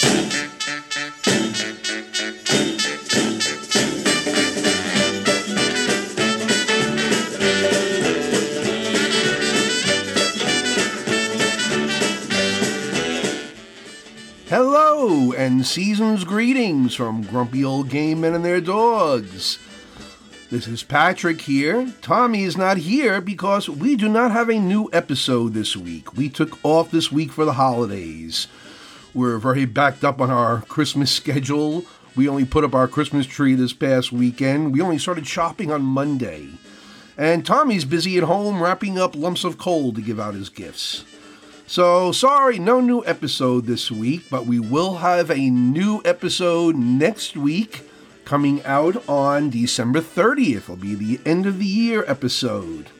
Hello, and season's greetings from grumpy old gay men and their dogs. This is Patrick here. Tommy is not here because we do not have a new episode this week. We took off this week for the holidays. We're very backed up on our Christmas schedule. We only put up our Christmas tree this past weekend. We only started shopping on Monday. And Tommy's busy at home wrapping up lumps of coal to give out as gifts. So, sorry, no new episode this week, but we will have a new episode next week coming out on December 30th. It'll be the end of the year episode.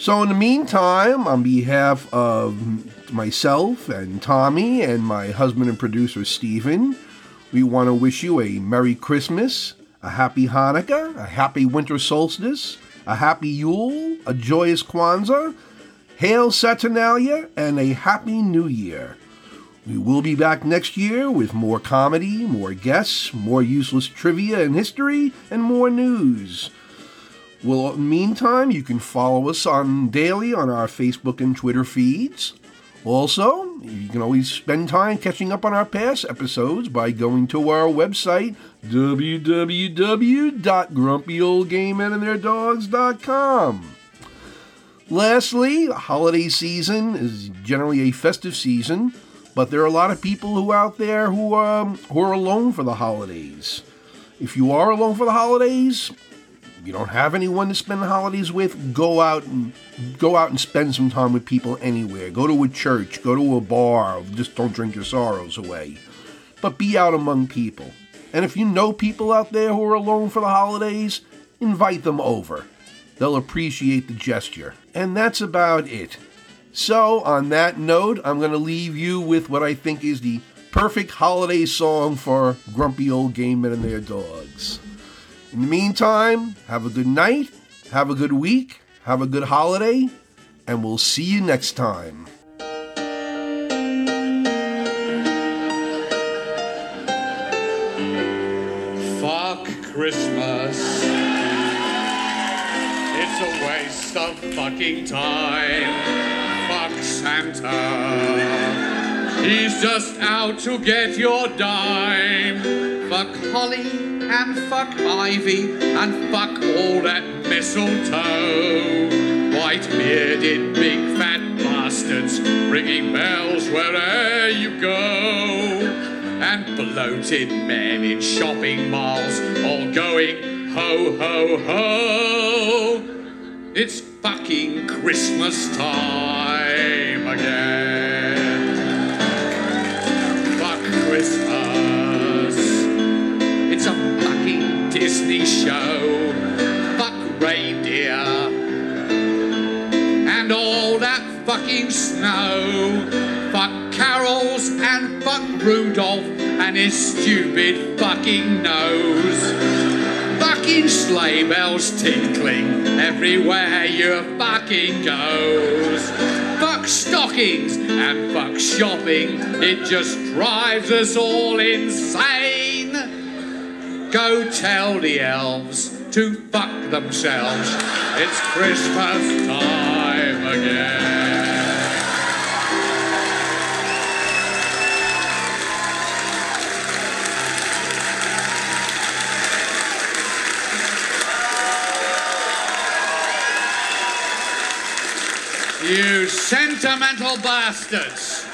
So, in the meantime, on behalf of myself and Tommy and my husband and producer Stephen, we want to wish you a Merry Christmas, a Happy Hanukkah, a Happy Winter Solstice, a Happy Yule, a joyous Kwanzaa, Hail Saturnalia, and a Happy New Year. We will be back next year with more comedy, more guests, more useless trivia and history, and more news. Well, meantime, you can follow us on daily on our Facebook and Twitter feeds. Also, you can always spend time catching up on our past episodes by going to our website, www.grumpyoldgaymenandtheirdogs.com. Lastly, holiday season is generally a festive season, but there are a lot of people who out there who um, who are alone for the holidays. If you are alone for the holidays, you don't have anyone to spend the holidays with, go out and go out and spend some time with people anywhere. Go to a church, go to a bar, just don't drink your sorrows away. But be out among people. And if you know people out there who are alone for the holidays, invite them over. They'll appreciate the gesture. And that's about it. So, on that note, I'm going to leave you with what I think is the perfect holiday song for grumpy old gay men and their dogs. In the meantime, have a good night, have a good week, have a good holiday, and we'll see you next time. Fuck Christmas. It's a waste of fucking time. Fuck Santa. He's just out to get your dime. Fuck Holly and fuck Ivy and fuck all that mistletoe. White bearded big fat bastards ringing bells wherever you go and bloated men in shopping malls all going ho ho ho. It's fucking Christmas time again. Disney show. Fuck reindeer. And all that fucking snow. Fuck carols and fuck Rudolph and his stupid fucking nose. Fucking sleigh bells tinkling everywhere you fucking goes. Fuck stockings and fuck shopping, it just drives us all insane. Go tell the elves to fuck themselves. It's Christmas time again. You sentimental bastards.